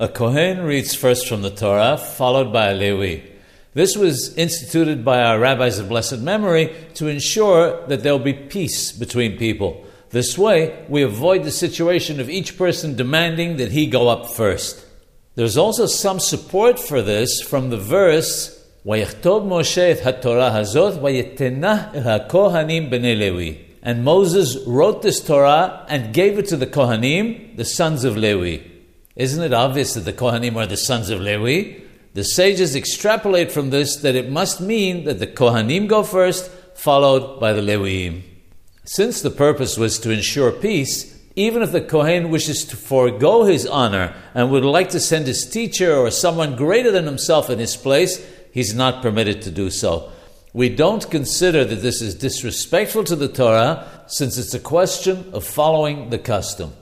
A Kohen reads first from the Torah, followed by a Levi. This was instituted by our rabbis of blessed memory to ensure that there will be peace between people. This way, we avoid the situation of each person demanding that he go up first. There's also some support for this from the verse, ויכתוב משה את התורה הזאת ויתנה אל הכהנים בני לוי. And Moses wrote this Torah and gave it to the Kohanim, the sons of Levi. Isn't it obvious that the Kohanim are the sons of Levi? The sages extrapolate from this that it must mean that the Kohanim go first, followed by the Leviim. Since the purpose was to ensure peace, even if the Kohen wishes to forego his honor and would like to send his teacher or someone greater than himself in his place, he's not permitted to do so. We don't consider that this is disrespectful to the Torah since it's a question of following the custom.